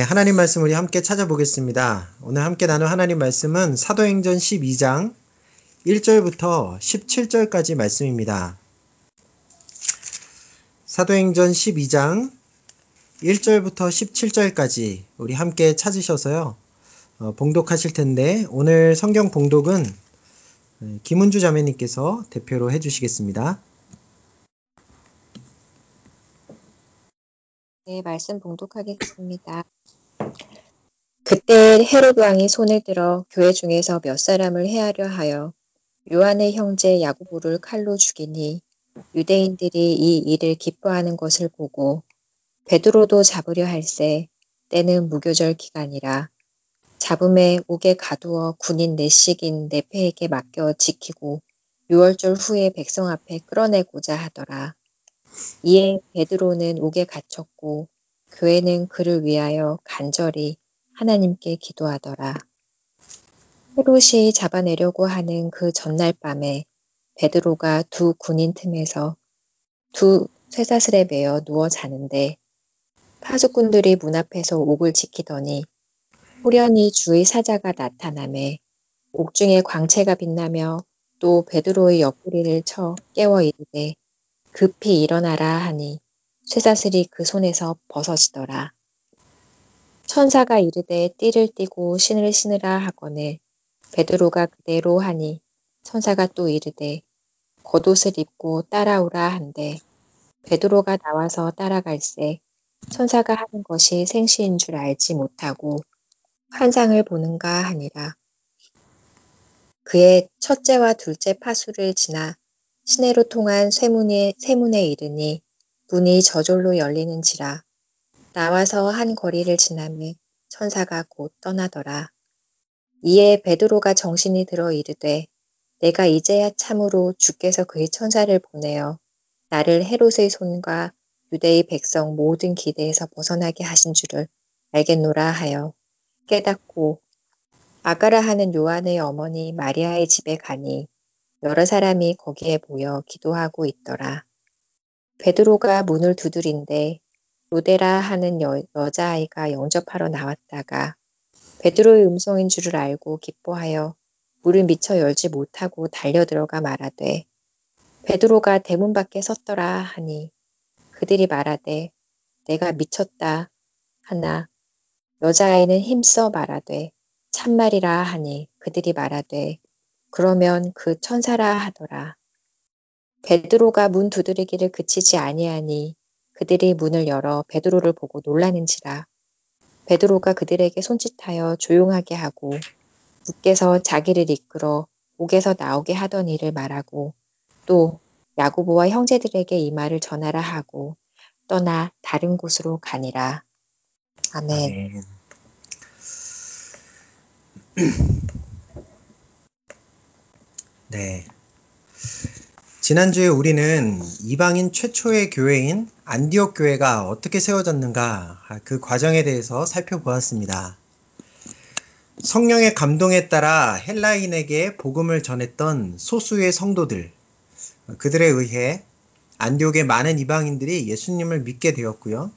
네, 하나님 말씀 우리 함께 찾아보겠습니다. 오늘 함께 나눌 하나님 말씀은 사도행전 12장 1절부터 17절까지 말씀입니다. 사도행전 12장 1절부터 17절까지 우리 함께 찾으셔서요. 어, 봉독하실 텐데 오늘 성경 봉독은 네, 김은주 자매님께서 대표로 해주시겠습니다. 네, 말씀 봉독하겠습니다. 그때 헤롯 왕이 손을 들어 교회 중에서 몇 사람을 해하려 하여 요한의 형제 야고보를 칼로 죽이니 유대인들이 이 일을 기뻐하는 것을 보고 베드로도 잡으려 할세 때는 무교절 기간이라 잡음에 옥에 가두어 군인 내식인 네페에게 맡겨 지키고 6월절 후에 백성 앞에 끌어내고자 하더라. 이에 베드로는 옥에 갇혔고 교회는 그를 위하여 간절히 하나님께 기도하더라. 헤롯이 잡아내려고 하는 그 전날 밤에 베드로가 두 군인 틈에서 두 쇠사슬에 매어 누워 자는데 파수꾼들이 문 앞에서 옥을 지키더니 호련히 주의 사자가 나타남에 옥중에 광채가 빛나며 또 베드로의 옆구리를 쳐 깨워 이르되 급히 일어나라 하니 쇠사슬이 그 손에서 벗어지더라. 천사가 이르되 띠를 띠고 신을 신으라 하거늘 베드로가 그대로 하니 천사가 또 이르되 겉옷을 입고 따라오라 한데 베드로가 나와서 따라갈새 천사가 하는 것이 생시인 줄 알지 못하고 환상을 보는가 하니라. 그의 첫째와 둘째 파수를 지나 시내로 통한 쇠문에, 쇠문에 이르니 문이 저절로 열리는지라 나와서 한 거리를 지나매 천사가 곧 떠나더라. 이에 베드로가 정신이 들어 이르되 내가 이제야 참으로 주께서 그의 천사를 보내어 나를 헤롯의 손과 유대의 백성 모든 기대에서 벗어나게 하신 줄을 알겠노라 하여 깨닫고 아가라 하는 요한의 어머니 마리아의 집에 가니 여러 사람이 거기에 모여 기도하고 있더라. 베드로가 문을 두드린데 로데라 하는 여, 여자아이가 영접하러 나왔다가 베드로의 음성인 줄을 알고 기뻐하여 문을 미처 열지 못하고 달려 들어가 말하되 베드로가 대문 밖에 섰더라 하니 그들이 말하되 내가 미쳤다 하나 여자아이는 힘써 말하되 참말이라 하니 그들이 말하되 그러면 그 천사라 하더라. 베드로가 문 두드리기를 그치지 아니하니 그들이 문을 열어 베드로를 보고 놀라는지라. 베드로가 그들에게 손짓하여 조용하게 하고 주께서 자기를 이끌어 옥에서 나오게 하던 일을 말하고 또 야고보와 형제들에게 이 말을 전하라 하고 떠나 다른 곳으로 가니라. 아멘. 아멘. 네. 지난주에 우리는 이방인 최초의 교회인 안디옥 교회가 어떻게 세워졌는가 그 과정에 대해서 살펴보았습니다. 성령의 감동에 따라 헬라인에게 복음을 전했던 소수의 성도들, 그들에 의해 안디옥의 많은 이방인들이 예수님을 믿게 되었고요.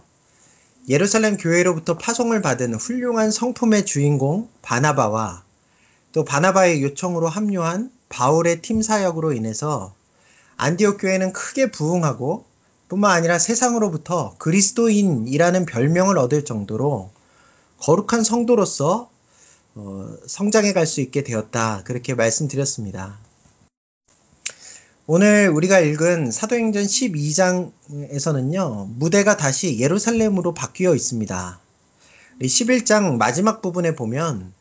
예루살렘 교회로부터 파송을 받은 훌륭한 성품의 주인공 바나바와 또 바나바의 요청으로 합류한 바울의 팀 사역으로 인해서 안디옥 교회는 크게 부흥하고 뿐만 아니라 세상으로부터 그리스도인이라는 별명을 얻을 정도로 거룩한 성도로서 어, 성장해 갈 수 있게 되었다. 그렇게 말씀드렸습니다. 오늘 우리가 읽은 사도행전 12장에서는요, 무대가 다시 예루살렘으로 바뀌어 있습니다. 11장 마지막 부분에 보면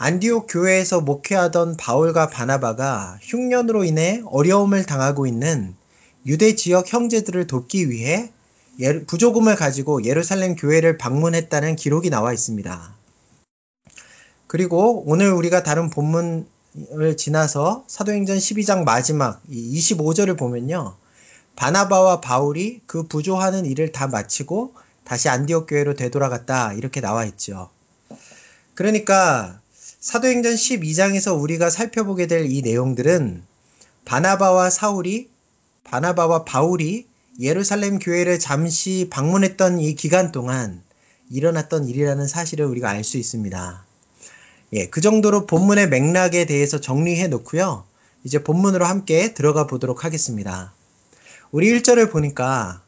안디옥 교회에서 목회하던 바울과 바나바가 흉년으로 인해 어려움을 당하고 있는 유대 지역 형제들을 돕기 위해 부조금을 가지고 예루살렘 교회를 방문했다는 기록이 나와 있습니다. 그리고 오늘 우리가 다른 본문을 지나서 사도행전 12장 마지막 25절을 보면요. 바나바와 바울이 그 부조하는 일을 다 마치고 다시 안디옥 교회로 되돌아갔다 이렇게 나와 있죠. 그러니까 사도행전 12장에서 우리가 살펴보게 될 이 내용들은 바나바와 사울이 바나바와 바울이 예루살렘 교회를 잠시 방문했던 이 기간 동안 일어났던 일이라는 사실을 우리가 알 수 있습니다. 예, 그 정도로 본문의 맥락에 대해서 정리해 놓고요. 이제 본문으로 함께 들어가 보도록 하겠습니다. 우리 1절을 보니까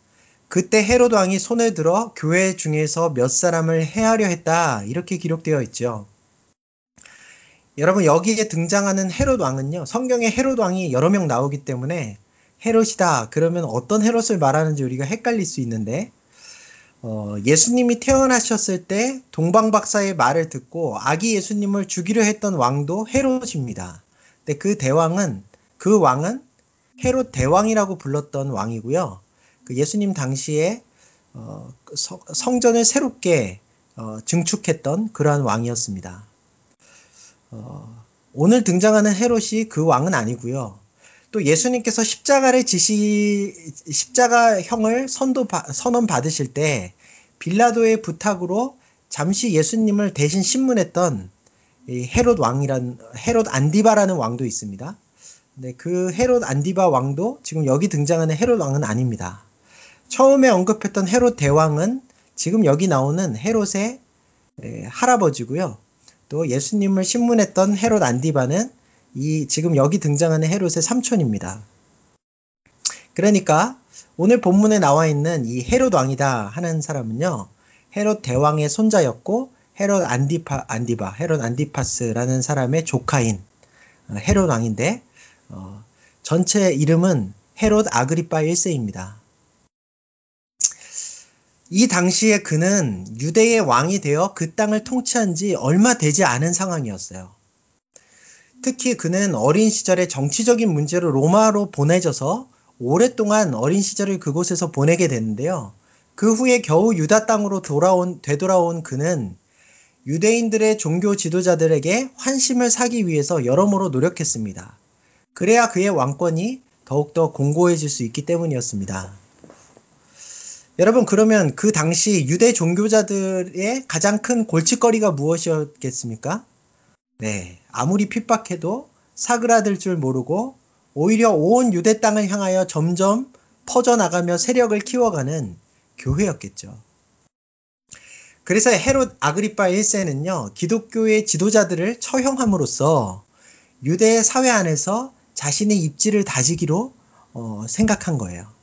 그때 헤롯 왕이 손을 들어 교회 중에서 몇 사람을 해하려 했다. 이렇게 기록되어 있죠. 여러분 여기에 등장하는 헤롯 왕은요. 성경에 헤롯 왕이 여러 명 나오기 때문에 헤롯이다. 그러면 어떤 헤롯을 말하는지 우리가 헷갈릴 수 있는데 어, 예수님이 태어나셨을 때 동방 박사의 말을 듣고 아기 예수님을 죽이려 했던 왕도 헤롯입니다. 근데 그 대왕은 그 왕은 헤롯 대왕이라고 불렀던 왕이고요. 그 예수님 당시에 어, 그 성전을 새롭게 어, 증축했던 그러한 왕이었습니다. 어, 오늘 등장하는 헤롯이 그 왕은 아니고요. 또 예수님께서 십자가를 지시 십자가형을 선도 선언 받으실 때 빌라도의 부탁으로 잠시 예수님을 대신 신문했던 헤롯 왕이란 헤롯 안디바라는 왕도 있습니다. 네, 그 헤롯 안디바 왕도 지금 여기 등장하는 헤롯 왕은 아닙니다. 처음에 언급했던 헤롯 대왕은 지금 여기 나오는 헤롯의 할아버지고요. 또 예수님을 신문했던 헤롯 안디바는 이 지금 여기 등장하는 헤롯의 삼촌입니다. 그러니까 오늘 본문에 나와 있는 이 헤롯 왕이다 하는 사람은요. 헤롯 대왕의 손자였고 헤롯 안디파 안디바 헤롯 안디파스라는 사람의 조카인 어, 헤롯 왕인데 어, 전체 이름은 헤롯 아그리파 1세입니다. 이 당시에 그는 유대의 왕이 되어 그 땅을 통치한 지 얼마 되지 않은 상황이었어요. 특히 그는 어린 시절에 정치적인 문제로 로마로 보내져서 오랫동안 어린 시절을 그곳에서 보내게 됐는데요. 그 후에 겨우 유다 땅으로 돌아온, 되돌아온 그는 유대인들의 종교 지도자들에게 환심을 사기 위해서 여러모로 노력했습니다. 그래야 그의 왕권이 더욱더 공고해질 수 있기 때문이었습니다. 여러분, 그러면 그 당시 유대 종교자들의 가장 큰 골칫거리가 무엇이었겠습니까? 네, 아무리 핍박해도 사그라들 줄 모르고 오히려 온 유대 땅을 향하여 점점 퍼져나가며 세력을 키워가는 교회였겠죠. 그래서 헤롯 아그리파 1세는요, 기독교의 지도자들을 처형함으로써 유대 사회 안에서 자신의 입지를 다지기로 어, 생각한 거예요.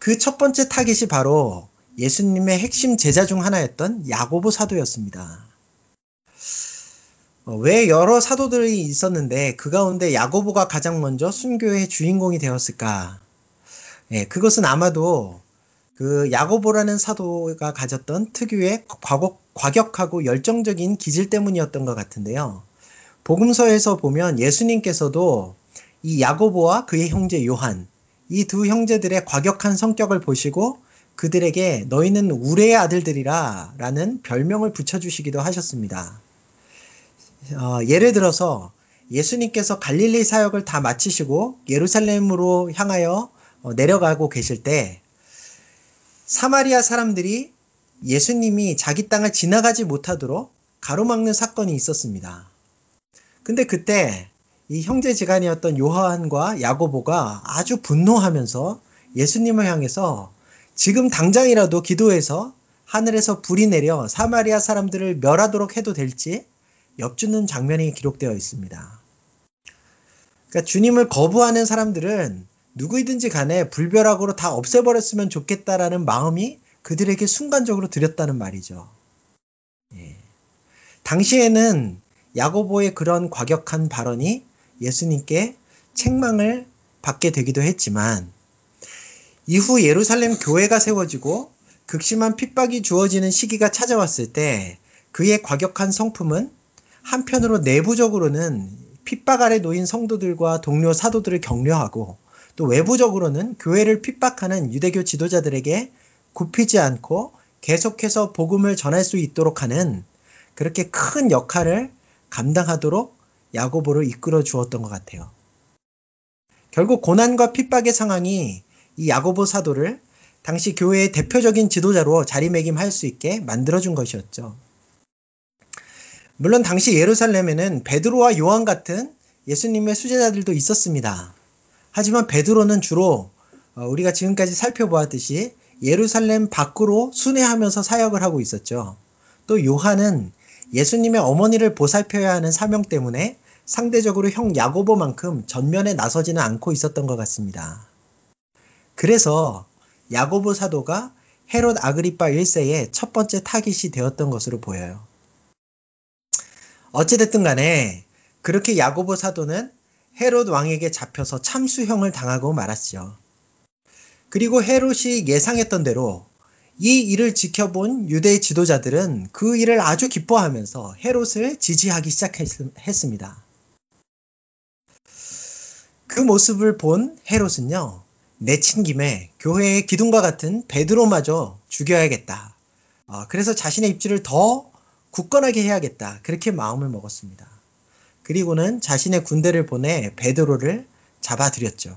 그 첫 번째 타깃이 바로 예수님의 핵심 제자 중 하나였던 야고보 사도였습니다. 어, 왜 여러 사도들이 있었는데 그 가운데 야고보가 가장 먼저 순교의 주인공이 되었을까? 예, 그것은 아마도 그 야고보라는 사도가 가졌던 특유의 과격, 과격하고 열정적인 기질 때문이었던 것 같은데요. 복음서에서 보면 예수님께서도 이 야고보와 그의 형제 요한, 이 두 형제들의 과격한 성격을 보시고 그들에게 너희는 우레의 아들들이라 라는 별명을 붙여주시기도 하셨습니다. 어, 예를 들어서 예수님께서 갈릴리 사역을 다 마치시고 예루살렘으로 향하여 어, 내려가고 계실 때 사마리아 사람들이 예수님이 자기 땅을 지나가지 못하도록 가로막는 사건이 있었습니다. 근데 그때 이 형제지간이었던 요한과 야고보가 아주 분노하면서 예수님을 향해서 지금 당장이라도 기도해서 하늘에서 불이 내려 사마리아 사람들을 멸하도록 해도 될지 엽주는 장면이 기록되어 있습니다. 그러니까 주님을 거부하는 사람들은 누구이든지 간에 불벼락으로 다 없애버렸으면 좋겠다라는 마음이 그들에게 순간적으로 들였다는 말이죠. 예. 당시에는 야고보의 그런 과격한 발언이 예수님께 책망을 받게 되기도 했지만 이후 예루살렘 교회가 세워지고 극심한 핍박이 주어지는 시기가 찾아왔을 때 그의 과격한 성품은 한편으로 내부적으로는 핍박 아래 놓인 성도들과 동료 사도들을 격려하고 또 외부적으로는 교회를 핍박하는 유대교 지도자들에게 굽히지 않고 계속해서 복음을 전할 수 있도록 하는 그렇게 큰 역할을 감당하도록 야고보를 이끌어 주었던 것 같아요. 결국 고난과 핍박의 상황이 이 야고보 사도를 당시 교회의 대표적인 지도자로 자리매김할 수 있게 만들어준 것이었죠. 물론 당시 예루살렘에는 베드로와 요한 같은 예수님의 수제자들도 있었습니다. 하지만 베드로는 주로 어, 우리가 지금까지 살펴보았듯이 예루살렘 밖으로 순회하면서 사역을 하고 있었죠. 또 요한은 예수님의 어머니를 보살펴야 하는 사명 때문에 상대적으로 형 야고보만큼 전면에 나서지는 않고 있었던 것 같습니다. 그래서 야고보 사도가 헤롯 아그리파 1세의 첫 번째 타깃이 되었던 것으로 보여요. 어찌됐든 간에 그렇게 야고보 사도는 헤롯 왕에게 잡혀서 참수형을 당하고 말았죠. 그리고 헤롯이 예상했던 대로 이 일을 지켜본 유대 지도자들은 그 일을 아주 기뻐하면서 헤롯을 지지하기 시작했습니다. 그 모습을 본 헤롯은요, 내친 김에 교회의 기둥과 같은 베드로마저 죽여야겠다. 어, 그래서 자신의 입지를 더 굳건하게 해야겠다. 그렇게 마음을 먹었습니다. 그리고는 자신의 군대를 보내 베드로를 잡아들였죠.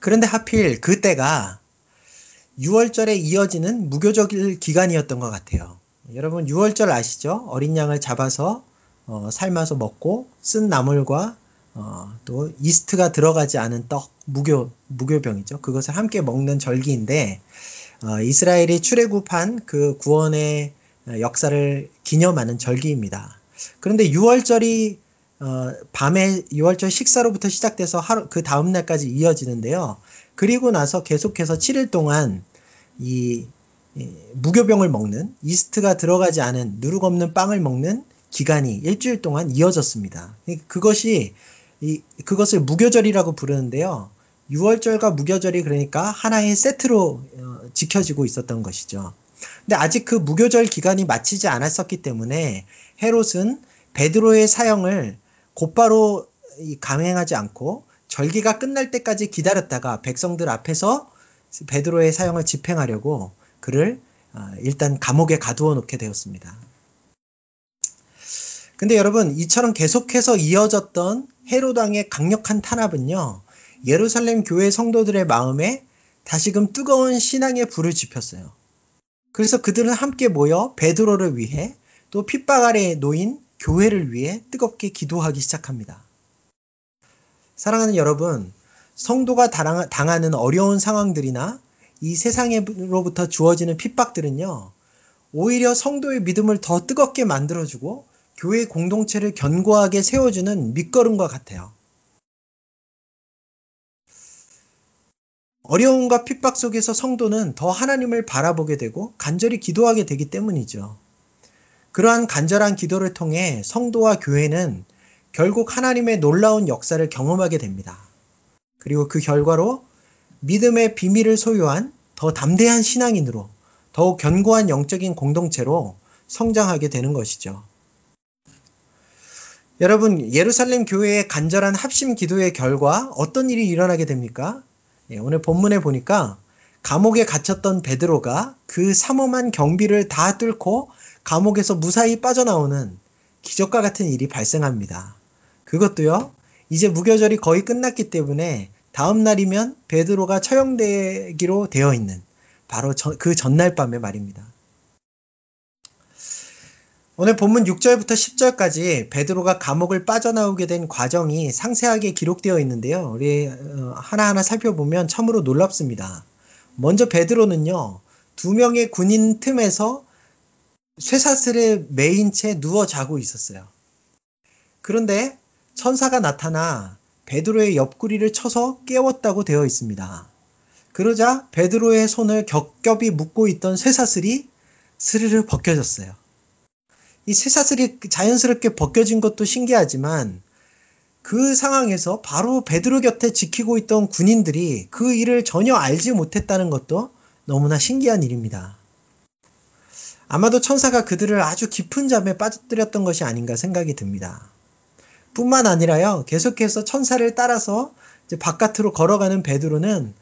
그런데 하필 그때가 6월절에 이어지는 무교절 기간이었던 것 같아요. 여러분 6월절 아시죠? 어린 양을 잡아서 어, 삶아서 먹고 쓴 나물과 어, 또 이스트가 들어가지 않은 떡 무교 무교병이죠. 그것을 함께 먹는 절기인데 어, 이스라엘이 출애굽한 그 구원의 역사를 기념하는 절기입니다. 그런데 6월절이 어, 밤에 6월절 식사로부터 시작돼서 하루 그 다음 날까지 이어지는데요. 그리고 나서 계속해서 7일 동안 이, 이 무교병을 먹는 이스트가 들어가지 않은 누룩 없는 빵을 먹는 기간이 일주일 동안 이어졌습니다. 그것이 이 그것을 무교절이라고 부르는데요. 6월절과 무교절이 그러니까 하나의 세트로 어, 지켜지고 있었던 것이죠. 근데 아직 그 무교절 기간이 마치지 않았었기 때문에 헤롯은 베드로의 사형을 곧바로 감행하지 않고 절기가 끝날 때까지 기다렸다가 백성들 앞에서 베드로의 사형을 집행하려고 그를 어, 일단 감옥에 가두어 놓게 되었습니다. 근데 여러분 이처럼 계속해서 이어졌던 헤로당의 강력한 탄압은요 예루살렘 교회 성도들의 마음에 다시금 뜨거운 신앙의 불을 지폈어요. 그래서 그들은 함께 모여 베드로를 위해 또 핍박 아래 놓인 교회를 위해 뜨겁게 기도하기 시작합니다. 사랑하는 여러분, 성도가 당하는 어려운 상황들이나 이 세상으로부터 주어지는 핍박들은요, 오히려 성도의 믿음을 더 뜨겁게 만들어주고 교회 공동체를 견고하게 세워주는 밑거름과 같아요. 어려움과 핍박 속에서 성도는 더 하나님을 바라보게 되고 간절히 기도하게 되기 때문이죠. 그러한 간절한 기도를 통해 성도와 교회는 결국 하나님의 놀라운 역사를 경험하게 됩니다. 그리고 그 결과로 믿음의 비밀을 소유한 더 담대한 신앙인으로 더욱 견고한 영적인 공동체로 성장하게 되는 것이죠. 여러분, 예루살렘 교회의 간절한 합심 기도의 결과 어떤 일이 일어나게 됩니까? 예, 오늘 본문에 보니까 감옥에 갇혔던 베드로가 그 삼엄한 경비를 다 뚫고 감옥에서 무사히 빠져나오는 기적과 같은 일이 발생합니다. 그것도요, 이제 무교절이 거의 끝났기 때문에 다음 날이면 베드로가 처형되기로 되어 있는 바로 그 전날 밤의 말입니다. 오늘 본문 6절부터 10절까지 베드로가 감옥을 빠져나오게 된 과정이 상세하게 기록되어 있는데요. 우리 어, 하나하나 살펴보면 참으로 놀랍습니다. 먼저 베드로는요. 두 명의 군인 틈에서 쇠사슬에 매인 채 누워 자고 있었어요. 그런데 천사가 나타나 베드로의 옆구리를 쳐서 깨웠다고 되어 있습니다. 그러자 베드로의 손을 겹겹이 묶고 있던 쇠사슬이 스르르 벗겨졌어요. 이 쇠사슬이 자연스럽게 벗겨진 것도 신기하지만 그 상황에서 바로 베드로 곁에 지키고 있던 군인들이 그 일을 전혀 알지 못했다는 것도 너무나 신기한 일입니다. 아마도 천사가 그들을 아주 깊은 잠에 빠져들였던 것이 아닌가 생각이 듭니다. 뿐만 아니라요, 계속해서 천사를 따라서 바깥으로 걸어가는 베드로는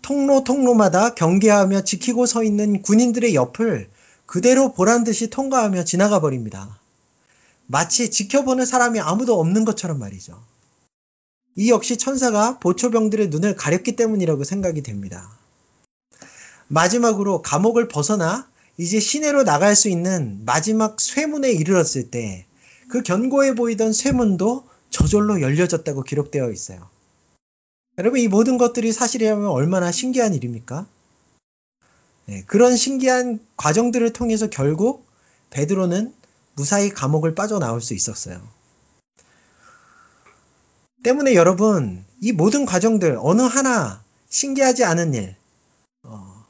통로 통로마다 경계하며 지키고 서 있는 군인들의 옆을 그대로 보란 듯이 통과하며 지나가 버립니다. 마치 지켜보는 사람이 아무도 없는 것처럼 말이죠. 이 역시 천사가 보초병들의 눈을 가렸기 때문이라고 생각이 됩니다. 마지막으로 감옥을 벗어나 이제 시내로 나갈 수 있는 마지막 쇠문에 이르렀을 때 그 견고해 보이던 쇠문도 저절로 열려졌다고 기록되어 있어요. 여러분, 이 모든 것들이 사실이라면 얼마나 신기한 일입니까? 네, 그런 신기한 과정들을 통해서 결국 베드로는 무사히 감옥을 빠져나올 수 있었어요. 때문에 여러분, 이 모든 과정들, 어느 하나 신기하지 않은 일, 어,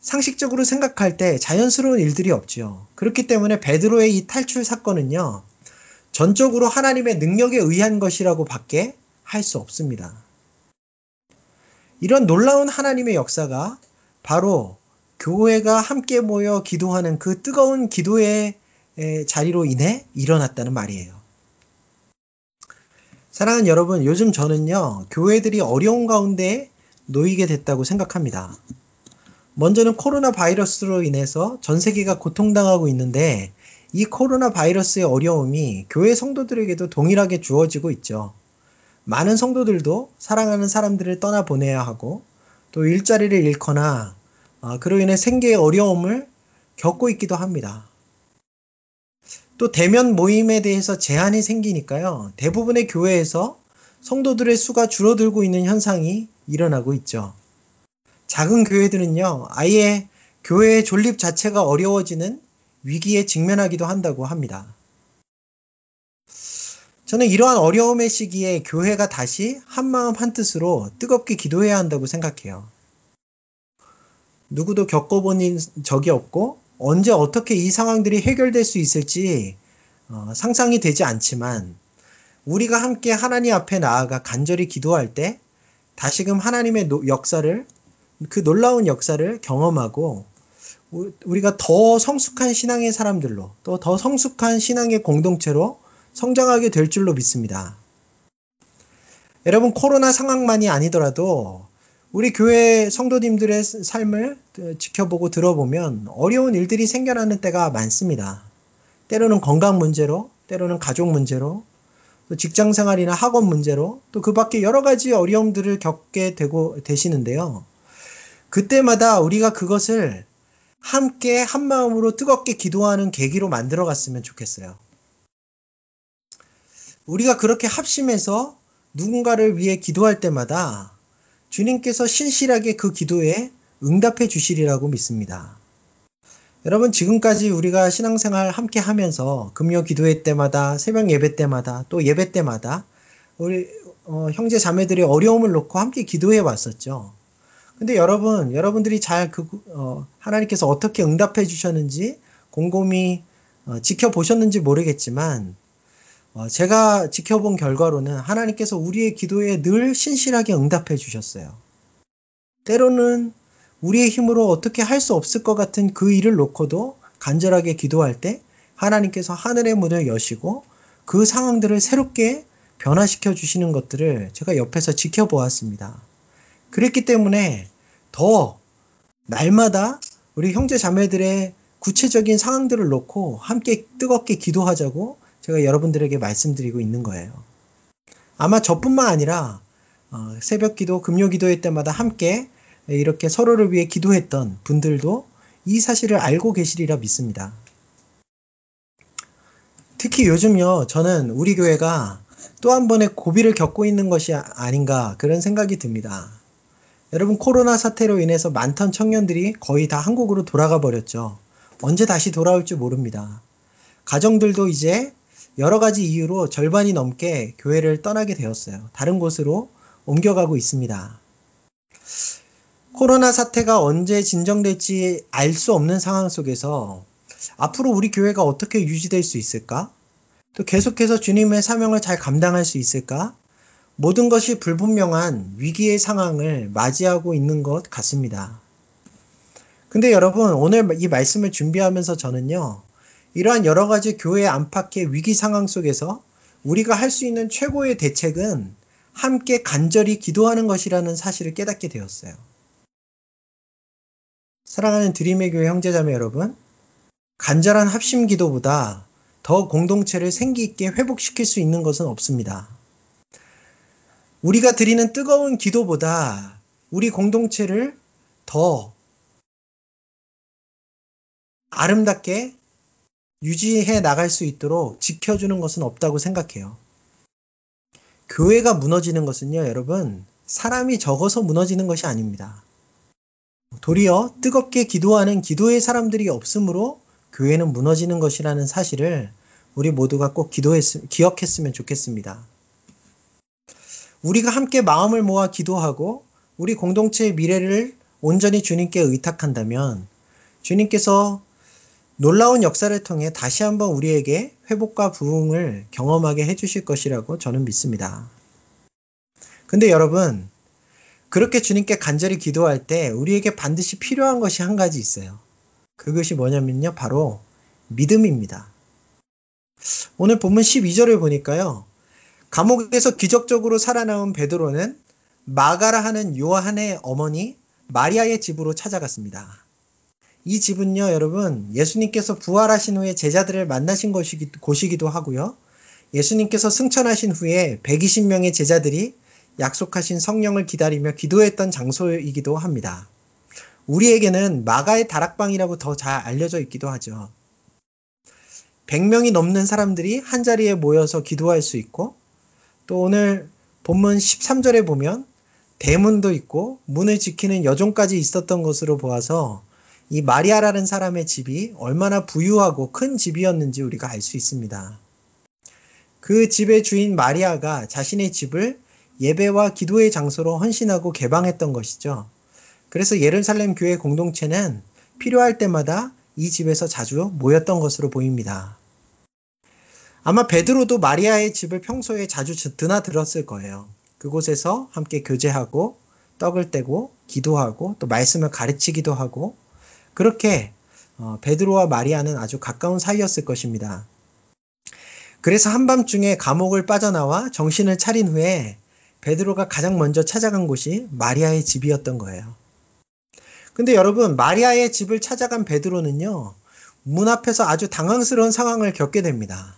상식적으로 생각할 때 자연스러운 일들이 없지요. 그렇기 때문에 베드로의 이 탈출 사건은요, 전적으로 하나님의 능력에 의한 것이라고 밖에 할 수 없습니다. 이런 놀라운 하나님의 역사가 바로 교회가 함께 모여 기도하는 그 뜨거운 기도의 자리로 인해 일어났다는 말이에요. 사랑하는 여러분, 요즘 저는요, 교회들이 어려운 가운데 놓이게 됐다고 생각합니다. 먼저는 코로나 바이러스로 인해서 전 세계가 고통당하고 있는데, 이 코로나 바이러스의 어려움이 교회 성도들에게도 동일하게 주어지고 있죠. 많은 성도들도 사랑하는 사람들을 떠나보내야 하고, 또 일자리를 잃거나, 어, 그로 인해 생계의 어려움을 겪고 있기도 합니다. 또 대면 모임에 대해서 제한이 생기니까요. 대부분의 교회에서 성도들의 수가 줄어들고 있는 현상이 일어나고 있죠. 작은 교회들은요, 아예 교회의 존립 자체가 어려워지는 위기에 직면하기도 한다고 합니다. 저는 이러한 어려움의 시기에 교회가 다시 한마음 한뜻으로 뜨겁게 기도해야 한다고 생각해요. 누구도 겪어본 적이 없고 언제 어떻게 이 상황들이 해결될 수 있을지 어, 상상이 되지 않지만 우리가 함께 하나님 앞에 나아가 간절히 기도할 때 다시금 하나님의 역사를 그 놀라운 역사를 경험하고 우리가 더 성숙한 신앙의 사람들로 또 더 성숙한 신앙의 공동체로 성장하게 될 줄로 믿습니다. 여러분 코로나 상황만이 아니더라도 우리 교회 성도님들의 삶을 지켜보고 들어보면 어려운 일들이 생겨나는 때가 많습니다. 때로는 건강 문제로, 때로는 가족 문제로, 또 직장 생활이나 학원 문제로, 또 그 밖에 여러 가지 어려움들을 겪게 되고 되시는데요. 그때마다 우리가 그것을 함께 한 마음으로 뜨겁게 기도하는 계기로 만들어 갔으면 좋겠어요. 우리가 그렇게 합심해서 누군가를 위해 기도할 때마다 주님께서 신실하게 그 기도에 응답해 주시리라고 믿습니다. 여러분, 지금까지 우리가 신앙생활 함께 하면서 금요 기도회 때마다, 새벽 예배 때마다, 또 예배 때마다 우리 어, 형제 자매들의 어려움을 놓고 함께 기도해 왔었죠. 근데 여러분, 여러분들이 잘 그, 어, 하나님께서 어떻게 응답해 주셨는지 곰곰이 어, 지켜보셨는지 모르겠지만, 어, 제가 지켜본 결과로는 하나님께서 우리의 기도에 늘 신실하게 응답해 주셨어요. 때로는 우리의 힘으로 어떻게 할 수 없을 것 같은 그 일을 놓고도 간절하게 기도할 때 하나님께서 하늘의 문을 여시고 그 상황들을 새롭게 변화시켜 주시는 것들을 제가 옆에서 지켜보았습니다. 그랬기 때문에 더 날마다 우리 형제 자매들의 구체적인 상황들을 놓고 함께 뜨겁게 기도하자고 제가 여러분들에게 말씀드리고 있는 거예요. 아마 저뿐만 아니라 어, 새벽 기도, 금요 기도회 때마다 함께 이렇게 서로를 위해 기도했던 분들도 이 사실을 알고 계시리라 믿습니다. 특히 요즘요, 저는 우리 교회가 또 한 번의 고비를 겪고 있는 것이 아닌가 그런 생각이 듭니다. 여러분, 코로나 사태로 인해서 많던 청년들이 거의 다 한국으로 돌아가 버렸죠. 언제 다시 돌아올지 모릅니다. 가정들도 이제 여러 가지 이유로 절반이 넘게 교회를 떠나게 되었어요. 다른 곳으로 옮겨가고 있습니다. 코로나 사태가 언제 진정될지 알 수 없는 상황 속에서 앞으로 우리 교회가 어떻게 유지될 수 있을까? 또 계속해서 주님의 사명을 잘 감당할 수 있을까? 모든 것이 불분명한 위기의 상황을 맞이하고 있는 것 같습니다. 근데 여러분, 오늘 이 말씀을 준비하면서 저는요, 이러한 여러 가지 교회 안팎의 위기 상황 속에서 우리가 할 수 있는 최고의 대책은 함께 간절히 기도하는 것이라는 사실을 깨닫게 되었어요. 사랑하는 드림의 교회 형제자매 여러분, 간절한 합심 기도보다 더 공동체를 생기 있게 회복시킬 수 있는 것은 없습니다. 우리가 드리는 뜨거운 기도보다 우리 공동체를 더 아름답게 유지해 나갈 수 있도록 지켜주는 것은 없다고 생각해요. 교회가 무너지는 것은요, 여러분, 사람이 적어서 무너지는 것이 아닙니다. 도리어 뜨겁게 기도하는 기도의 사람들이 없으므로 교회는 무너지는 것이라는 사실을 우리 모두가 꼭 기도했, 기억했으면 좋겠습니다. 우리가 함께 마음을 모아 기도하고 우리 공동체의 미래를 온전히 주님께 의탁한다면 주님께서 놀라운 역사를 통해 다시 한번 우리에게 회복과 부흥을 경험하게 해주실 것이라고 저는 믿습니다. 근데 여러분, 그렇게 주님께 간절히 기도할 때 우리에게 반드시 필요한 것이 한 가지 있어요. 그것이 뭐냐면요. 바로 믿음입니다. 오늘 본문 12절을 보니까요. 감옥에서 기적적으로 살아나온 베드로는 마가라 하는 요한의 어머니 마리아의 집으로 찾아갔습니다. 이 집은요, 여러분, 예수님께서 부활하신 후에 제자들을 만나신 것이기, 곳이기도 하고요. 예수님께서 승천하신 후에 120명의 제자들이 약속하신 성령을 기다리며 기도했던 장소이기도 합니다. 우리에게는 마가의 다락방이라고 더 잘 알려져 있기도 하죠. 100명이 넘는 사람들이 한 자리에 모여서 기도할 수 있고 또 오늘 본문 13절에 보면 대문도 있고 문을 지키는 여종까지 있었던 것으로 보아서 이 마리아라는 사람의 집이 얼마나 부유하고 큰 집이었는지 우리가 알 수 있습니다. 그 집의 주인 마리아가 자신의 집을 예배와 기도의 장소로 헌신하고 개방했던 것이죠. 그래서 예루살렘 교회 공동체는 필요할 때마다 이 집에서 자주 모였던 것으로 보입니다. 아마 베드로도 마리아의 집을 평소에 자주 드나들었을 거예요. 그곳에서 함께 교제하고 떡을 떼고 기도하고 또 말씀을 가르치기도 하고 그렇게 어, 베드로와 마리아는 아주 가까운 사이였을 것입니다. 그래서 한밤중에 감옥을 빠져나와 정신을 차린 후에 베드로가 가장 먼저 찾아간 곳이 마리아의 집이었던 거예요. 근데 여러분, 마리아의 집을 찾아간 베드로는요, 문 앞에서 아주 당황스러운 상황을 겪게 됩니다.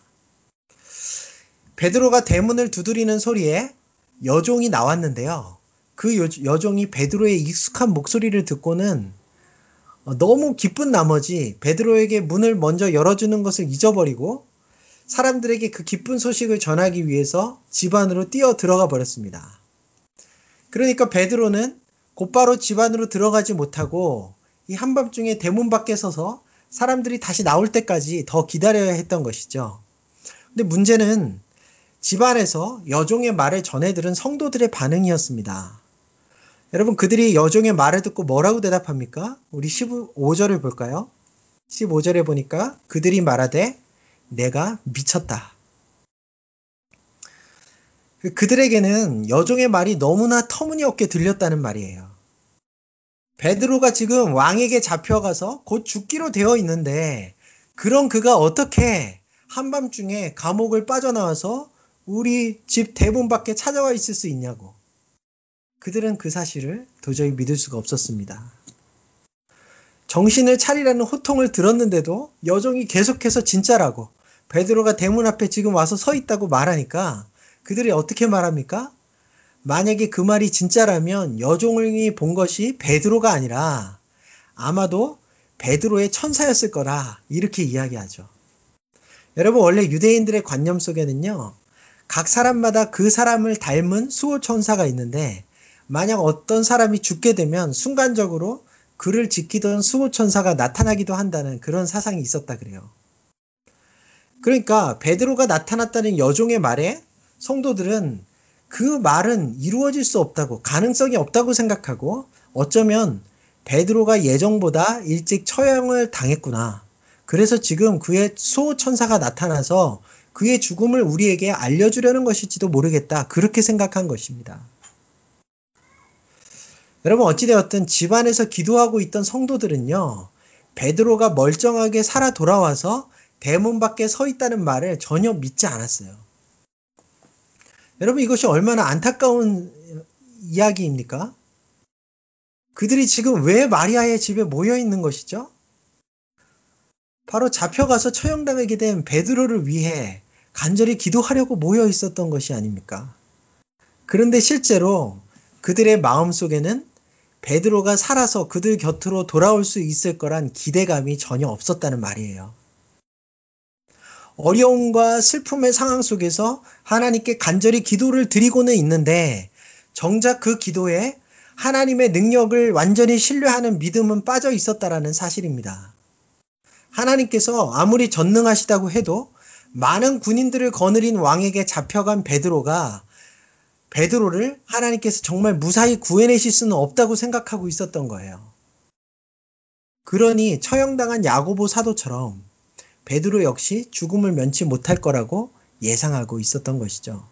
베드로가 대문을 두드리는 소리에 여종이 나왔는데요. 그 여, 종이 베드로의 익숙한 목소리를 듣고는 너무 기쁜 나머지 베드로에게 문을 먼저 열어주는 것을 잊어버리고 사람들에게 그 기쁜 소식을 전하기 위해서 집 안으로 뛰어 들어가 버렸습니다. 그러니까 베드로는 곧바로 집 안으로 들어가지 못하고 이 한밤중에 대문 밖에 서서 사람들이 다시 나올 때까지 더 기다려야 했던 것이죠. 근데 문제는 집안에서 여종의 말을 전해 들은 성도들의 반응이었습니다. 여러분, 그들이 여종의 말을 듣고 뭐라고 대답합니까? 우리 15절을 볼까요? 15절에 보니까 그들이 말하되 내가 미쳤다. 그들에게는 여종의 말이 너무나 터무니없게 들렸다는 말이에요. 베드로가 지금 왕에게 잡혀가서 곧 죽기로 되어 있는데 그런 그가 어떻게 한밤중에 감옥을 빠져나와서 우리 집 대문 밖에 찾아와 있을 수 있냐고. 그들은 그 사실을 도저히 믿을 수가 없었습니다. 정신을 차리라는 호통을 들었는데도 여종이 계속해서 진짜라고 베드로가 대문 앞에 지금 와서 서 있다고 말하니까 그들이 어떻게 말합니까? 만약에 그 말이 진짜라면 여종이 본 것이 베드로가 아니라 아마도 베드로의 천사였을 거라 이렇게 이야기하죠. 여러분 원래 유대인들의 관념 속에는요. 각 사람마다 그 사람을 닮은 수호 천사가 있는데 만약 어떤 사람이 죽게 되면 순간적으로 그를 지키던 수호 천사가 나타나기도 한다는 그런 사상이 있었다 그래요. 그러니까 베드로가 나타났다는 여종의 말에 성도들은 그 말은 이루어질 수 없다고 가능성이 없다고 생각하고 어쩌면 베드로가 예정보다 일찍 처형을 당했구나. 그래서 지금 그의 수호천사가 나타나서 그의 죽음을 우리에게 알려주려는 것일지도 모르겠다. 그렇게 생각한 것입니다. 여러분 어찌되었든 집안에서 기도하고 있던 성도들은요. 베드로가 멀쩡하게 살아 돌아와서 대문 밖에 서 있다는 말을 전혀 믿지 않았어요. 여러분 이것이 얼마나 안타까운 이야기입니까? 그들이 지금 왜 마리아의 집에 모여 있는 것이죠? 바로 잡혀가서 처형당하게 된 베드로를 위해 간절히 기도하려고 모여 있었던 것이 아닙니까? 그런데 실제로 그들의 마음 속에는 베드로가 살아서 그들 곁으로 돌아올 수 있을 거란 기대감이 전혀 없었다는 말이에요. 어려움과 슬픔의 상황 속에서 하나님께 간절히 기도를 드리고는 있는데 정작 그 기도에 하나님의 능력을 완전히 신뢰하는 믿음은 빠져 있었다라는 사실입니다. 하나님께서 아무리 전능하시다고 해도 많은 군인들을 거느린 왕에게 잡혀간 베드로가 베드로를 하나님께서 정말 무사히 구해내실 수는 없다고 생각하고 있었던 거예요. 그러니 처형당한 야고보 사도처럼 베드로 역시 죽음을 면치 못할 거라고 예상하고 있었던 것이죠.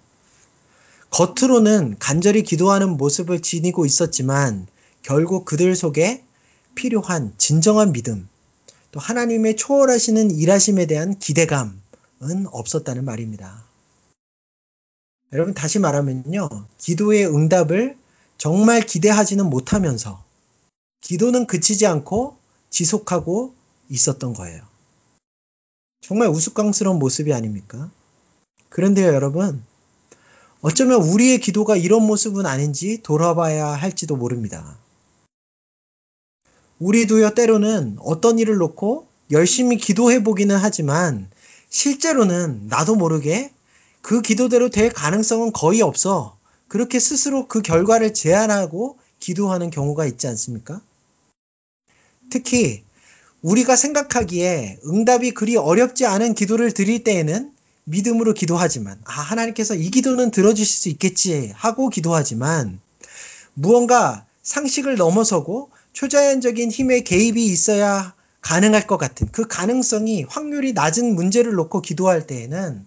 겉으로는 간절히 기도하는 모습을 지니고 있었지만 결국 그들 속에 필요한 진정한 믿음, 또 하나님의 초월하시는 일하심에 대한 기대감은 없었다는 말입니다. 여러분 다시 말하면요. 기도의 응답을 정말 기대하지는 못하면서 기도는 그치지 않고 지속하고 있었던 거예요. 정말 우스꽝스러운 모습이 아닙니까? 그런데요, 여러분. 어쩌면 우리의 기도가 이런 모습은 아닌지 돌아봐야 할지도 모릅니다. 우리도요, 때로는 어떤 일을 놓고 열심히 기도해 보기는 하지만 실제로는 나도 모르게 그 기도대로 될 가능성은 거의 없어. 그렇게 스스로 그 결과를 제한하고 기도하는 경우가 있지 않습니까? 특히 우리가 생각하기에 응답이 그리 어렵지 않은 기도를 드릴 때에는 믿음으로 기도하지만, 아, 하나님께서 이 기도는 들어주실 수 있겠지 하고 기도하지만, 무언가 상식을 넘어서고 초자연적인 힘의 개입이 있어야 가능할 것 같은 그 가능성이 확률이 낮은 문제를 놓고 기도할 때에는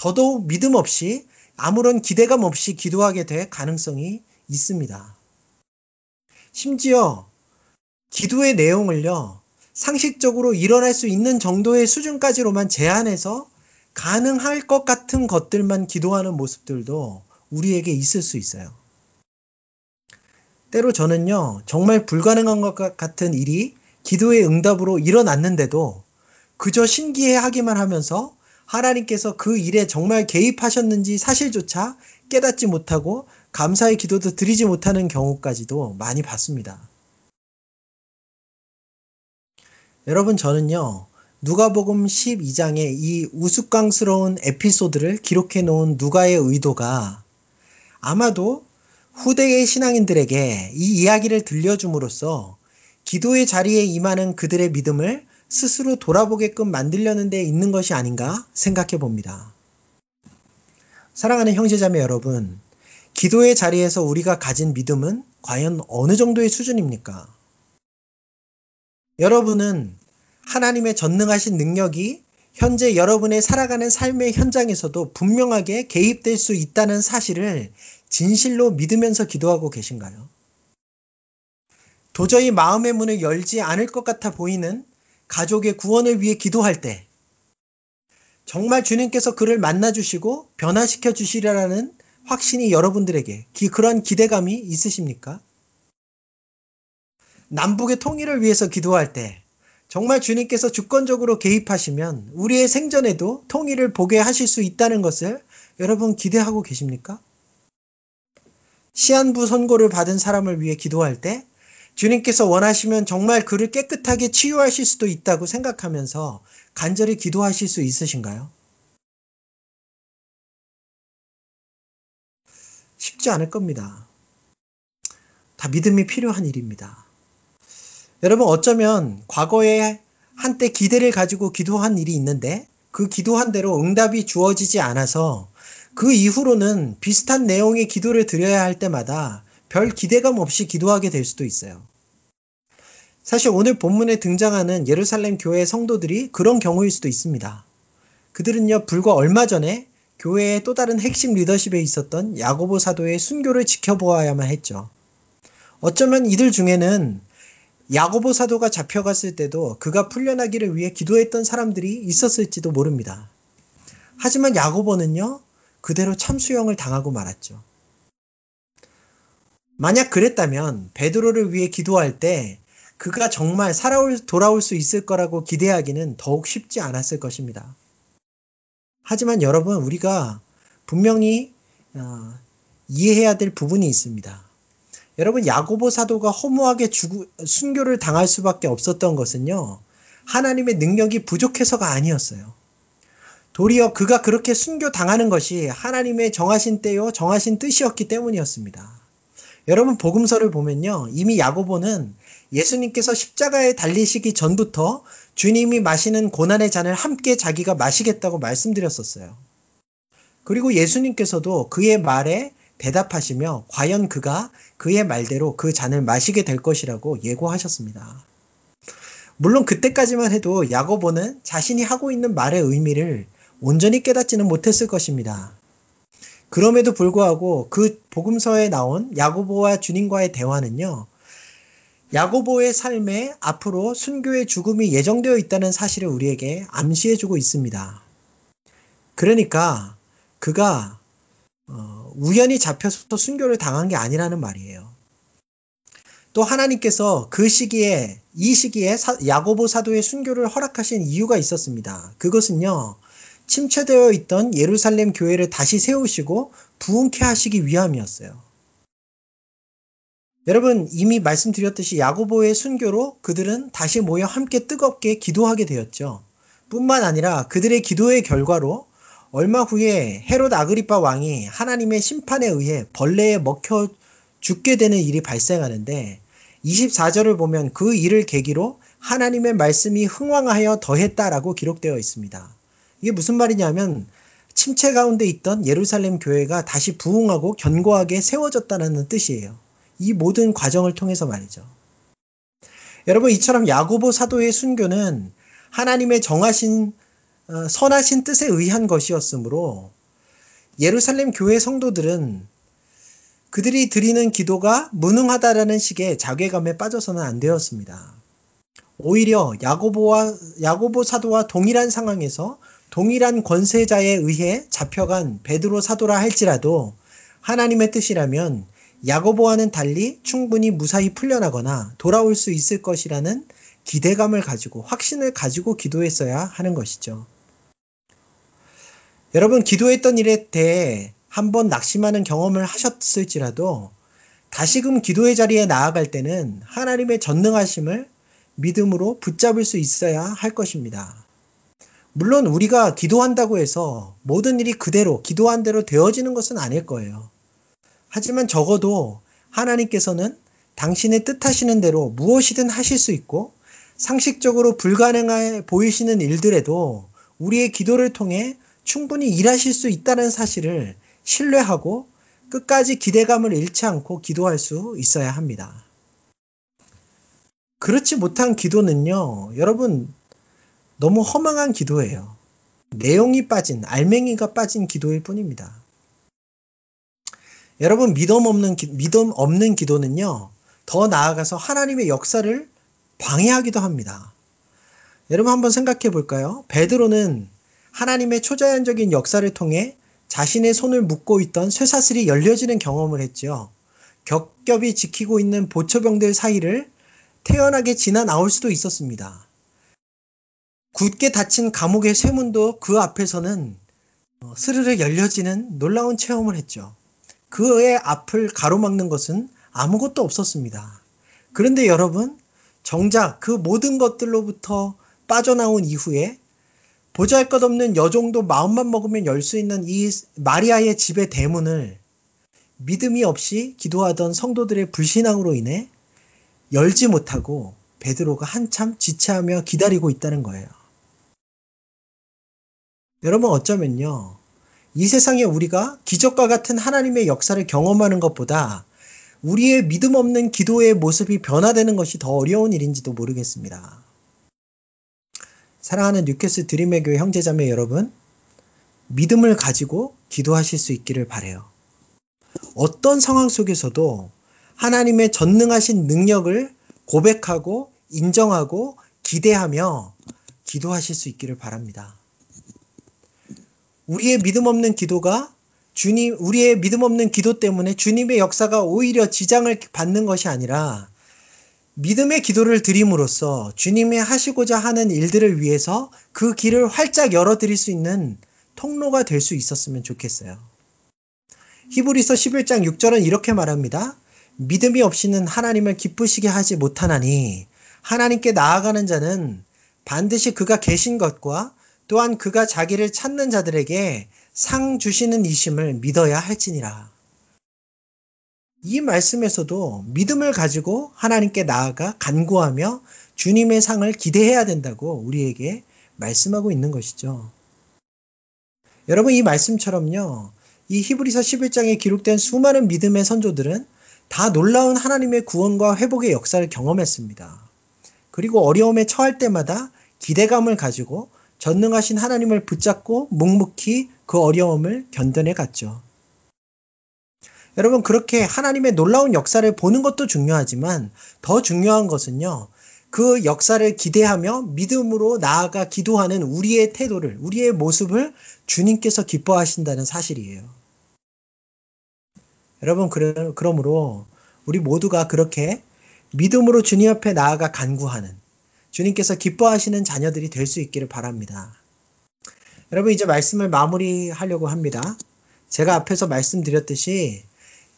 더더욱 믿음 없이 아무런 기대감 없이 기도하게 될 가능성이 있습니다. 심지어 기도의 내용을요, 상식적으로 일어날 수 있는 정도의 수준까지로만 제한해서 가능할 것 같은 것들만 기도하는 모습들도 우리에게 있을 수 있어요. 때로 저는요, 정말 불가능한 것 같은 일이 기도의 응답으로 일어났는데도 그저 신기해 하기만 하면서 하나님께서 그 일에 정말 개입하셨는지 사실조차 깨닫지 못하고 감사의 기도도 드리지 못하는 경우까지도 많이 봤습니다. 여러분, 저는요, 누가복음 12장의 이 우스꽝스러운 에피소드를 기록해 놓은 누가의 의도가 아마도 후대의 신앙인들에게 이 이야기를 들려줌으로써 기도의 자리에 임하는 그들의 믿음을 스스로 돌아보게끔 만들려는 데 있는 것이 아닌가 생각해 봅니다. 사랑하는 형제자매 여러분, 기도의 자리에서 우리가 가진 믿음은 과연 어느 정도의 수준입니까? 여러분은 하나님의 전능하신 능력이 현재 여러분의 살아가는 삶의 현장에서도 분명하게 개입될 수 있다는 사실을 진실로 믿으면서 기도하고 계신가요? 도저히 마음의 문을 열지 않을 것 같아 보이는 가족의 구원을 위해 기도할 때 정말 주님께서 그를 만나주시고 변화시켜 주시리라는 확신이 여러분들에게 그런 기대감이 있으십니까? 남북의 통일을 위해서 기도할 때 정말 주님께서 주권적으로 개입하시면 우리의 생전에도 통일을 보게 하실 수 있다는 것을 여러분 기대하고 계십니까? 시한부 선고를 받은 사람을 위해 기도할 때 주님께서 원하시면 정말 그를 깨끗하게 치유하실 수도 있다고 생각하면서 간절히 기도하실 수 있으신가요? 쉽지 않을 겁니다. 다 믿음이 필요한 일입니다. 여러분 어쩌면 과거에 한때 기대를 가지고 기도한 일이 있는데 그 기도한 대로 응답이 주어지지 않아서 그 이후로는 비슷한 내용의 기도를 드려야 할 때마다 별 기대감 없이 기도하게 될 수도 있어요. 사실 오늘 본문에 등장하는 예루살렘 교회 성도들이 그런 경우일 수도 있습니다. 그들은요, 불과 얼마 전에 교회의 또 다른 핵심 리더십에 있었던 야고보 사도의 순교를 지켜보아야만 했죠. 어쩌면 이들 중에는 야고보 사도가 잡혀갔을 때도 그가 풀려나기를 위해 기도했던 사람들이 있었을지도 모릅니다. 하지만 야고보는요, 그대로 참수형을 당하고 말았죠. 만약 그랬다면 베드로를 위해 기도할 때 그가 정말 살아올 돌아올 수 있을 거라고 기대하기는 더욱 쉽지 않았을 것입니다. 하지만 여러분 우리가 분명히 어, 이해해야 될 부분이 있습니다. 여러분 야고보 사도가 허무하게 죽, 순교를 당할 수밖에 없었던 것은요. 하나님의 능력이 부족해서가 아니었어요. 도리어 그가 그렇게 순교 당하는 것이 하나님의 정하신 때요 정하신 뜻이었기 때문이었습니다. 여러분 복음서를 보면요. 이미 야고보는 예수님께서 십자가에 달리시기 전부터 주님이 마시는 고난의 잔을 함께 자기가 마시겠다고 말씀드렸었어요. 그리고 예수님께서도 그의 말에 대답하시며 과연 그가 그의 말대로 그 잔을 마시게 될 것이라고 예고하셨습니다. 물론 그때까지만 해도 야고보는 자신이 하고 있는 말의 의미를 온전히 깨닫지는 못했을 것입니다. 그럼에도 불구하고 그 복음서에 나온 야고보와 주님과의 대화는요. 야고보의 삶에 앞으로 순교의 죽음이 예정되어 있다는 사실을 우리에게 암시해 주고 있습니다. 그러니까 그가 어, 우연히 잡혀서 순교를 당한 게 아니라는 말이에요. 또 하나님께서 그 시기에 이 시기에 사, 야고보 사도의 순교를 허락하신 이유가 있었습니다. 그것은요. 침체되어 있던 예루살렘 교회를 다시 세우시고 부흥케 하시기 위함이었어요. 여러분 이미 말씀드렸듯이 야고보의 순교로 그들은 다시 모여 함께 뜨겁게 기도하게 되었죠. 뿐만 아니라 그들의 기도의 결과로 얼마 후에 헤롯 아그리파 왕이 하나님의 심판에 의해 벌레에 먹혀 죽게 되는 일이 발생하는데 24절을 보면 그 일을 계기로 하나님의 말씀이 흥왕하여 더했다라고 기록되어 있습니다. 이게 무슨 말이냐면 침체 가운데 있던 예루살렘 교회가 다시 부흥하고 견고하게 세워졌다는 뜻이에요. 이 모든 과정을 통해서 말이죠. 여러분 이처럼 야고보 사도의 순교는 하나님의 정하신 어, 선하신 뜻에 의한 것이었으므로 예루살렘 교회 성도들은 그들이 드리는 기도가 무능하다라는 식의 자괴감에 빠져서는 안 되었습니다. 오히려 야고보와 야고보 사도와 동일한 상황에서 동일한 권세자에 의해 잡혀간 베드로 사도라 할지라도 하나님의 뜻이라면 야고보와는 달리 충분히 무사히 풀려나거나 돌아올 수 있을 것이라는 기대감을 가지고 확신을 가지고 기도했어야 하는 것이죠. 여러분 기도했던 일에 대해 한번 낙심하는 경험을 하셨을지라도 다시금 기도의 자리에 나아갈 때는 하나님의 전능하심을 믿음으로 붙잡을 수 있어야 할 것입니다. 물론 우리가 기도한다고 해서 모든 일이 그대로 기도한 대로 되어지는 것은 아닐 거예요. 하지만 적어도 하나님께서는 당신의 뜻하시는 대로 무엇이든 하실 수 있고 상식적으로 불가능해 보이시는 일들에도 우리의 기도를 통해 충분히 일하실 수 있다는 사실을 신뢰하고 끝까지 기대감을 잃지 않고 기도할 수 있어야 합니다. 그렇지 못한 기도는요, 여러분, 너무 허망한 기도예요. 내용이 빠진, 알맹이가 빠진 기도일 뿐입니다. 여러분, 믿음 없는, 믿음 없는 기도는요, 더 나아가서 하나님의 역사를 방해하기도 합니다. 여러분 한번 생각해 볼까요? 베드로는 하나님의 초자연적인 역사를 통해 자신의 손을 묶고 있던 쇠사슬이 열려지는 경험을 했죠. 겹겹이 지키고 있는 보초병들 사이를 태연하게 지나 나올 수도 있었습니다. 굳게 닫힌 감옥의 쇠문도 그 앞에서는 어, 스르르 열려지는 놀라운 체험을 했죠. 그의 앞을 가로막는 것은 아무것도 없었습니다. 그런데 여러분, 정작 그 모든 것들로부터 빠져나온 이후에 보잘 것 없는 여종도 마음만 먹으면 열 수 있는 이 마리아의 집의 대문을 믿음이 없이 기도하던 성도들의 불신앙으로 인해 열지 못하고 베드로가 한참 지체하며 기다리고 있다는 거예요. 여러분 어쩌면요. 이 세상에 우리가 기적과 같은 하나님의 역사를 경험하는 것보다 우리의 믿음 없는 기도의 모습이 변화되는 것이 더 어려운 일인지도 모르겠습니다. 사랑하는 뉴캐스 드림의 교회 형제자매 여러분, 믿음을 가지고 기도하실 수 있기를 바래요. 어떤 상황 속에서도 하나님의 전능하신 능력을 고백하고 인정하고 기대하며 기도하실 수 있기를 바랍니다. 우리의 믿음 없는 기도가 주님, 우리의 믿음 없는 기도 때문에 주님의 역사가 오히려 지장을 받는 것이 아니라 믿음의 기도를 드림으로써 주님이 하시고자 하는 일들을 위해서 그 길을 활짝 열어드릴 수 있는 통로가 될 수 있었으면 좋겠어요. 히브리서 11장 6절은 이렇게 말합니다. 믿음이 없이는 하나님을 기쁘시게 하지 못하나니 하나님께 나아가는 자는 반드시 그가 계신 것과 또한 그가 자기를 찾는 자들에게 상 주시는 이심을 믿어야 할지니라. 이 말씀에서도 믿음을 가지고 하나님께 나아가 간구하며 주님의 상을 기대해야 된다고 우리에게 말씀하고 있는 것이죠. 여러분 이 말씀처럼요. 이 히브리서 11장에 기록된 수많은 믿음의 선조들은 다 놀라운 하나님의 구원과 회복의 역사를 경험했습니다. 그리고 어려움에 처할 때마다 기대감을 가지고 전능하신 하나님을 붙잡고 묵묵히 그 어려움을 견뎌내 갔죠. 여러분, 그렇게 하나님의 놀라운 역사를 보는 것도 중요하지만 더 중요한 것은요, 그 역사를 기대하며 믿음으로 나아가 기도하는 우리의 태도를, 우리의 모습을 주님께서 기뻐하신다는 사실이에요. 여러분, 그러므로 우리 모두가 그렇게 믿음으로 주님 앞에 나아가 간구하는 주님께서 기뻐하시는 자녀들이 될 수 있기를 바랍니다. 여러분, 이제 말씀을 마무리하려고 합니다. 제가 앞에서 말씀드렸듯이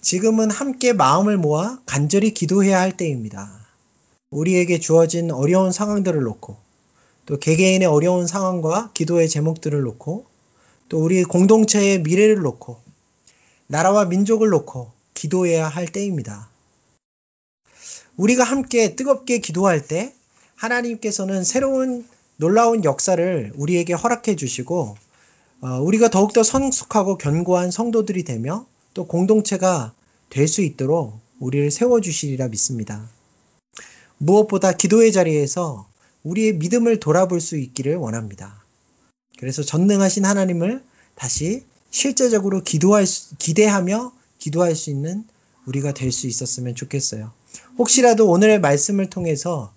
지금은 함께 마음을 모아 간절히 기도해야 할 때입니다. 우리에게 주어진 어려운 상황들을 놓고 또 개개인의 어려운 상황과 기도의 제목들을 놓고 또 우리 공동체의 미래를 놓고 나라와 민족을 놓고 기도해야 할 때입니다. 우리가 함께 뜨겁게 기도할 때 하나님께서는 새로운 놀라운 역사를 우리에게 허락해 주시고 어, 우리가 더욱더 성숙하고 견고한 성도들이 되며 또 공동체가 될 수 있도록 우리를 세워 주시리라 믿습니다. 무엇보다 기도의 자리에서 우리의 믿음을 돌아볼 수 있기를 원합니다. 그래서 전능하신 하나님을 다시 실제적으로 기도할 수, 기대하며 기도할 수 있는 우리가 될 수 있었으면 좋겠어요. 혹시라도 오늘의 말씀을 통해서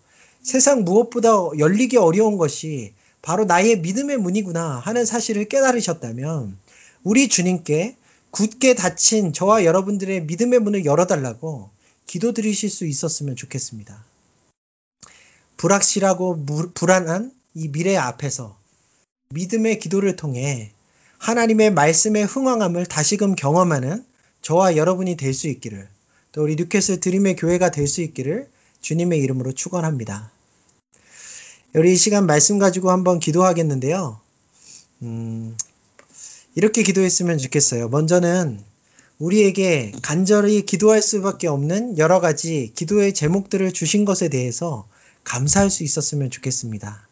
세상 무엇보다 열리기 어려운 것이 바로 나의 믿음의 문이구나 하는 사실을 깨달으셨다면 우리 주님께 굳게 닫힌 저와 여러분들의 믿음의 문을 열어달라고 기도 드리실 수 있었으면 좋겠습니다. 불확실하고 무, 불안한 이 미래 앞에서 믿음의 기도를 통해 하나님의 말씀의 흥왕함을 다시금 경험하는 저와 여러분이 될 수 있기를 또 우리 뉴캐슬 드림의 교회가 될 수 있기를 주님의 이름으로 축원합니다. 우리 이 시간 말씀 가지고 한번 기도하겠는데요. 음, 이렇게 기도했으면 좋겠어요. 먼저는 우리에게 간절히 기도할 수밖에 없는 여러 가지 기도의 제목들을 주신 것에 대해서 감사할 수 있었으면 좋겠습니다.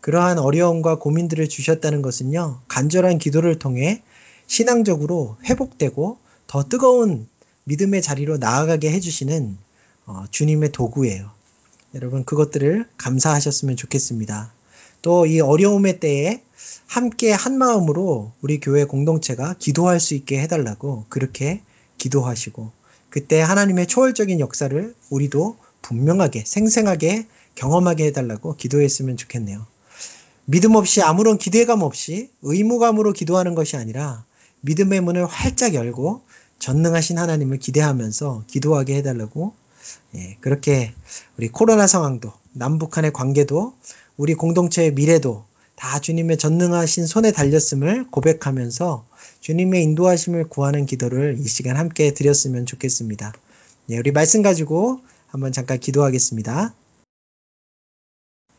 그러한 어려움과 고민들을 주셨다는 것은요, 간절한 기도를 통해 신앙적으로 회복되고 더 뜨거운 믿음의 자리로 나아가게 해주시는 어, 주님의 도구예요. 여러분, 그것들을 감사하셨으면 좋겠습니다. 또 이 어려움의 때에 함께 한 마음으로 우리 교회 공동체가 기도할 수 있게 해달라고 그렇게 기도하시고 그때 하나님의 초월적인 역사를 우리도 분명하게 생생하게 경험하게 해달라고 기도했으면 좋겠네요. 믿음 없이 아무런 기대감 없이 의무감으로 기도하는 것이 아니라 믿음의 문을 활짝 열고 전능하신 하나님을 기대하면서 기도하게 해달라고 예, 그렇게 우리 코로나 상황도 남북한의 관계도 우리 공동체의 미래도 다 주님의 전능하신 손에 달렸음을 고백하면서 주님의 인도하심을 구하는 기도를 이 시간 함께 드렸으면 좋겠습니다. 예, 우리 말씀 가지고 한번 잠깐 기도하겠습니다.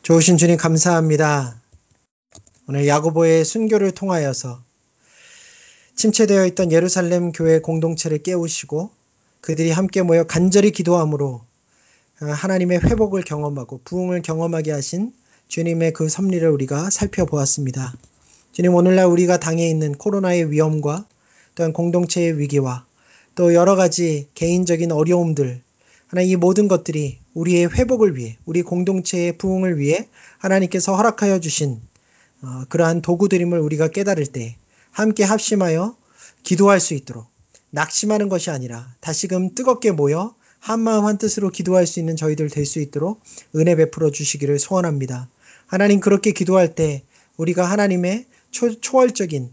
좋으신 주님 감사합니다. 오늘 야고보의 순교를 통하여서 침체되어 있던 예루살렘 교회 공동체를 깨우시고 그들이 함께 모여 간절히 기도함으로 하나님의 회복을 경험하고 부흥을 경험하게 하신 주님의 그 섭리를 우리가 살펴보았습니다. 주님 오늘날 우리가 당해 있는 코로나의 위험과 또한 공동체의 위기와 또 여러 가지 개인적인 어려움들 하나 이 모든 것들이 우리의 회복을 위해 우리 공동체의 부흥을 위해 하나님께서 허락하여 주신 어, 그러한 도구들임을 우리가 깨달을 때 함께 합심하여 기도할 수 있도록 낙심하는 것이 아니라 다시금 뜨겁게 모여 한마음 한뜻으로 기도할 수 있는 저희들 될 수 있도록 은혜 베풀어 주시기를 소원합니다. 하나님 그렇게 기도할 때 우리가 하나님의 초, 초월적인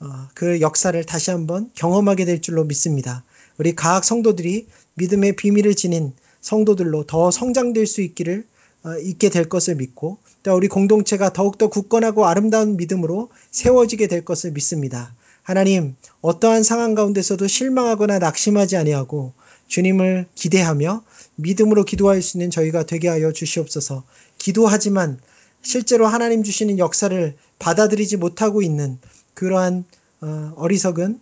어, 그 역사를 다시 한번 경험하게 될 줄로 믿습니다. 우리 각 성도들이 믿음의 비밀을 지닌 성도들로 더 성장될 수 있기를 어, 있게 될 것을 믿고 또 우리 공동체가 더욱더 굳건하고 아름다운 믿음으로 세워지게 될 것을 믿습니다. 하나님 어떠한 상황 가운데서도 실망하거나 낙심하지 아니하고 주님을 기대하며 믿음으로 기도할 수 있는 저희가 되게 하여 주시옵소서. 기도하지만 실제로 하나님 주시는 역사를 받아들이지 못하고 있는 그러한 어, 어리석은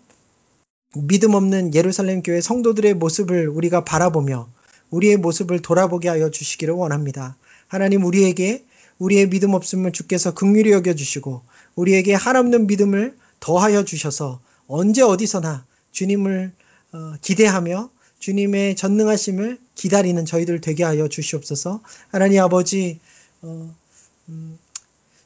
믿음 없는 예루살렘 교회 성도들의 모습을 우리가 바라보며 우리의 모습을 돌아보게 하여 주시기를 원합니다. 하나님 우리에게 우리의 믿음 없음을 주께서 극률히 여겨 주시고 우리에게 한없는 믿음을 더하여 주셔서 언제 어디서나 주님을 어, 기대하며 주님의 전능하심을 기다리는 저희들 되게 하여 주시옵소서. 하나님 아버지 어, 음,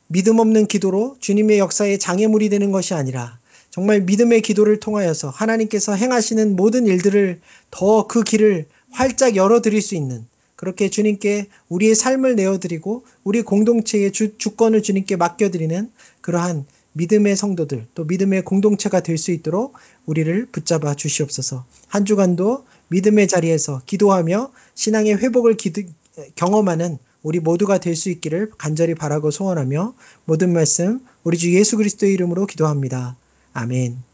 믿음 없는 기도로 주님의 역사에 장애물이 되는 것이 아니라 정말 믿음의 기도를 통하여서 하나님께서 행하시는 모든 일들을 더 그 길을 활짝 열어드릴 수 있는 그렇게 주님께 우리의 삶을 내어드리고 우리 공동체의 주, 주권을 주님께 맡겨드리는 그러한 믿음의 성도들 또 믿음의 공동체가 될 수 있도록 우리를 붙잡아 주시옵소서. 한 주간도 믿음의 자리에서 기도하며 신앙의 회복을 기도, 경험하는 우리 모두가 될 수 있기를 간절히 바라고 소원하며 모든 말씀 우리 주 예수 그리스도의 이름으로 기도합니다. 아멘.